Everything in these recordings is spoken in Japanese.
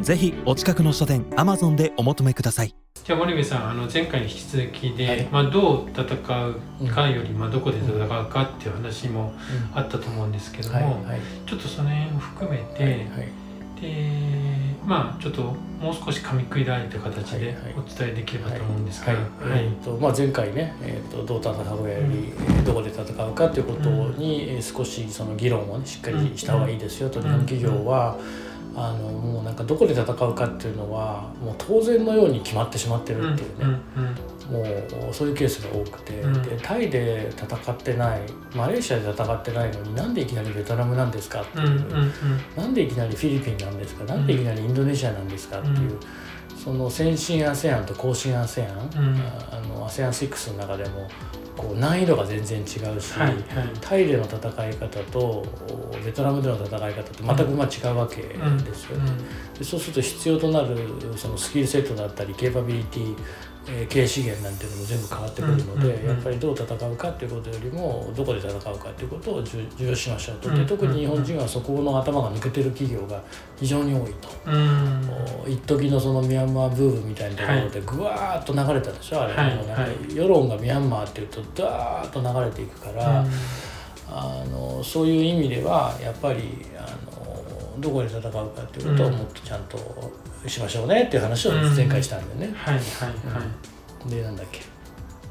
ぜひお近くの書店 Amazon でお求めください。じゃあ森部さんあの前回に引き続きで、はい。まあ、どう戦うかより、まあ、どこで戦うかっていう話もあったと思うんですけども、ちょっとその辺を含めて、はいはい。でまあちょっともう少し噛み砕いた形でお伝えできればと思うんですが、前回ね、えー、とどう戦うかより、えーどこで戦うかということに、えー少しその議論を、ね、しっかりした方がいいですよ。と、うん。日本企業はあのもうなんかどこで戦うかっていうのはもう当然のように決まってしまってるっていうね、うんうんもうそういうケースが多くて、うん。でタイで戦ってないマレーシアで戦ってないのになんでいきなりベトナムなんですかっていう。うんうんうん。なんでいきなりフィリピンなんですか、なんでいきなりインドネシアなんですかっていう、うんその先進 ASEAN と後進 ASEAN、うん。あの ASEAN6 の中でもこう難易度が全然違うし、はいはい。タイでの戦い方とベトナムでの戦い方って全くまあ違うわけですよね。でそうすると必要となるそのスキルセットだったりケーパビリティ、えー経営資源なんていうのも全部変わってくるので、やっぱりどう戦うかっていうことよりもどこで戦うかっていうことを重重要視しましょうと、で特に日本人はそこの頭が抜けてる企業が非常に多いと。うん。うん一時のそのミャンマーブームみたいなところでぐわーっと流れたでしょ、あれ、はい。なんかはい。世論がミャンマーっていうとダーッと流れていくから、あのそういう意味ではやっぱりあのどこで戦うかっていうことをもっとちゃんとしましょうねっていう話を前回したんでね、はいはいはい、でなんだっけ。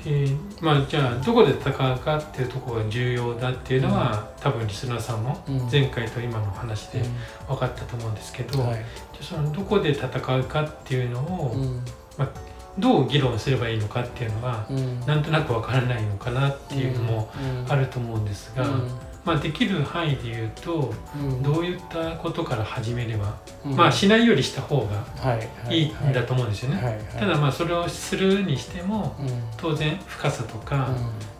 でまあじゃあどこで戦うかっていうところが重要だっていうのは、多分リスナーさんもうん。前回と今の話で分かったと思うんですけど、はい。じゃあそのどこで戦うかっていうのを、うん。どう議論すればいいのかっていうのが、うん。なんとなく分からないのかなっていうのもあると思うんですが、まあ、できる範囲で言うとうん。どういったことから始めれば、うん。まあしないよりした方がはいはいんだと思うんですよね。はいはい。ただまあそれをするにしてもうん。当然深さとか、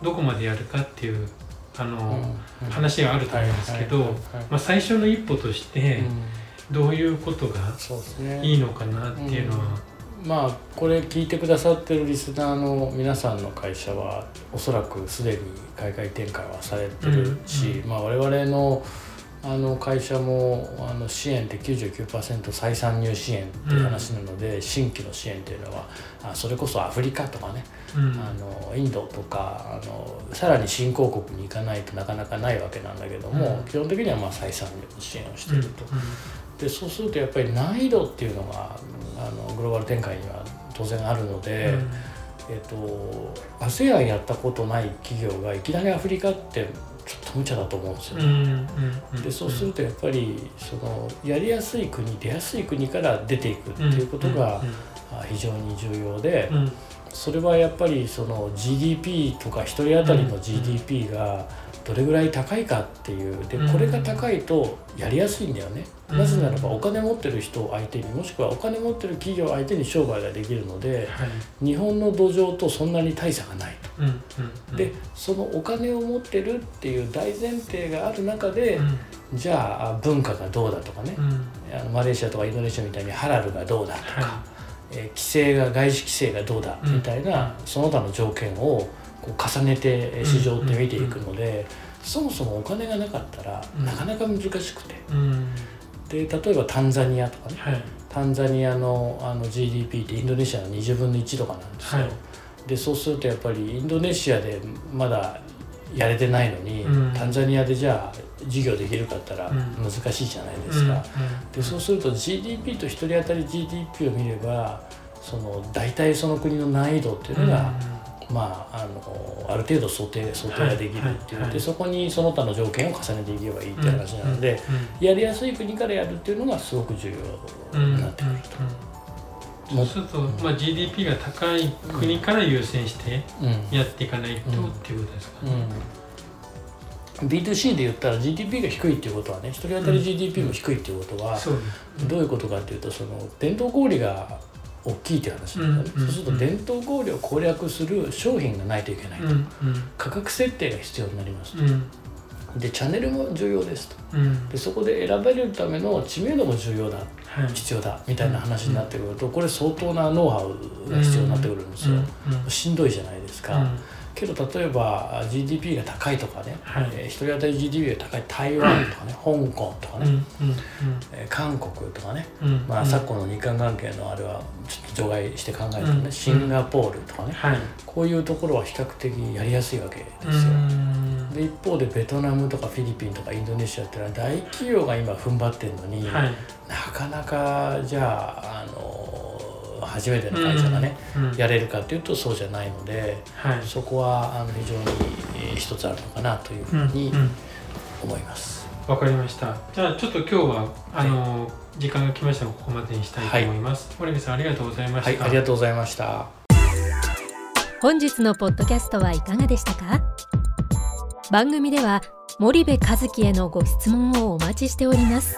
どこまでやるかっていうあの、うん。話があると思うんですけど、最初の一歩としてうん。どういうことがいいのかなっていうのは、まあこれ聞いてくださってるリスナーの皆さんの会社はおそらくすでに海外展開はされてるし、うんまあ、我々のあの会社もあの支援って99%再参入支援っていう話なので、新規の支援っていうのはあそれこそアフリカとかね、うん。あのインドとかあのさらに新興国に行かないとなかなかないわけなんだけども、うん。基本的にはまあ再参入の支援をしていると。でそうするとやっぱり難易度っていうのがあのグローバル展開には当然あるので、えっと ASEAN やったことない企業がいきなりアフリカってちょっと無茶だと思うんですようんうんね。うん。でそうするとやっぱりそのやりやすい国出やすい国から出ていくっていうことがあ非常に重要でうん。うんそれはやっぱりその GDP とか1人当たりの GDP がどれぐらい高いかっていう。でうん。これが高いとやりやすいんだよね。うん。なぜならばお金持ってる人を相手にもしくはお金持ってる企業を相手に商売ができるのではい。日本の土壌とそんなに大差がないと。うん。うん。うん。でそのお金を持ってるっていう大前提がある中で、うん。じゃあ文化がどうだとかね、うん。あのマレーシアとかインドネシアみたいにハラルがどうだとか、はえー規制が外資規制がどうだうん。みたいな、その他の条件をこう重ねてえー市場って見ていくので、そもそもお金がなかったらうん。なかなか難しくて、で例えばタンザニアとかね。はい。タンザニアのあの GDP ってインドネシアの20分の1とかなんですよ、はい。でそうするとやっぱりインドネシアでまだやれてないのに、うん。タンザニアでじゃあ事業できるかったらうん。難しいじゃないですか、うん。でそうすると GDP と1人当たり GDP を見ればその大体その国の難易度っていうのが、まあ、あのある程度想定想定ができるっていう、はいはいでそこにその他の条件を重ねていけばいいっていう話なので、やりやすい国からやるっていうのがすごく重要になってくると。そうすると、まあ、GDP が高い国から優先してうん。やっていかないとうんっていうことですかね。うん、B2C で言ったら GDP が低いっていうことはね一人当たり GDP も低いっていうことは、どういうことかっていうとその伝統小売が大きいという話なんだそうすると伝統小売を攻略する商品がないといけないと、うん。価格設定が必要になりますと、うんでチャンネルも重要ですと。うん。でそこで選ばれるための知名度も重要だ。はい。必要だ。みたいな話になってくるとこれ相当なノウハウが必要になってくるんですよ、うん。しんどいじゃないですか、うんけど例えば GDP が高いとかね、はい。えー一人当たり GDP が高い台湾とかね、香港とかね、うんうんえー韓国とかね、うんうん。まあ、昨今の日韓関係のあれはちょっと除外して考えるとね、うんシンガポールとかね、はい。こういうところは比較的やりやすいわけですうよ。ん。で一方でベトナムとかフィリピンとかインドネシアっていうのは大企業が今踏ん張ってるのに、はい。なかなかじゃあ、あの初めての会社がね、やれるかっていうとそうじゃないのではいそこはあの非常にえー一つあるのかなというふうにうん思います。わかりました。じゃあちょっと今日はあの時間が来ましたがここまでにしたいと思います。森部さんありがとうございました。はい、ありがとうございました。本日のポッドキャストはいかがでしたか？番組では森部和樹へのご質問をお待ちしております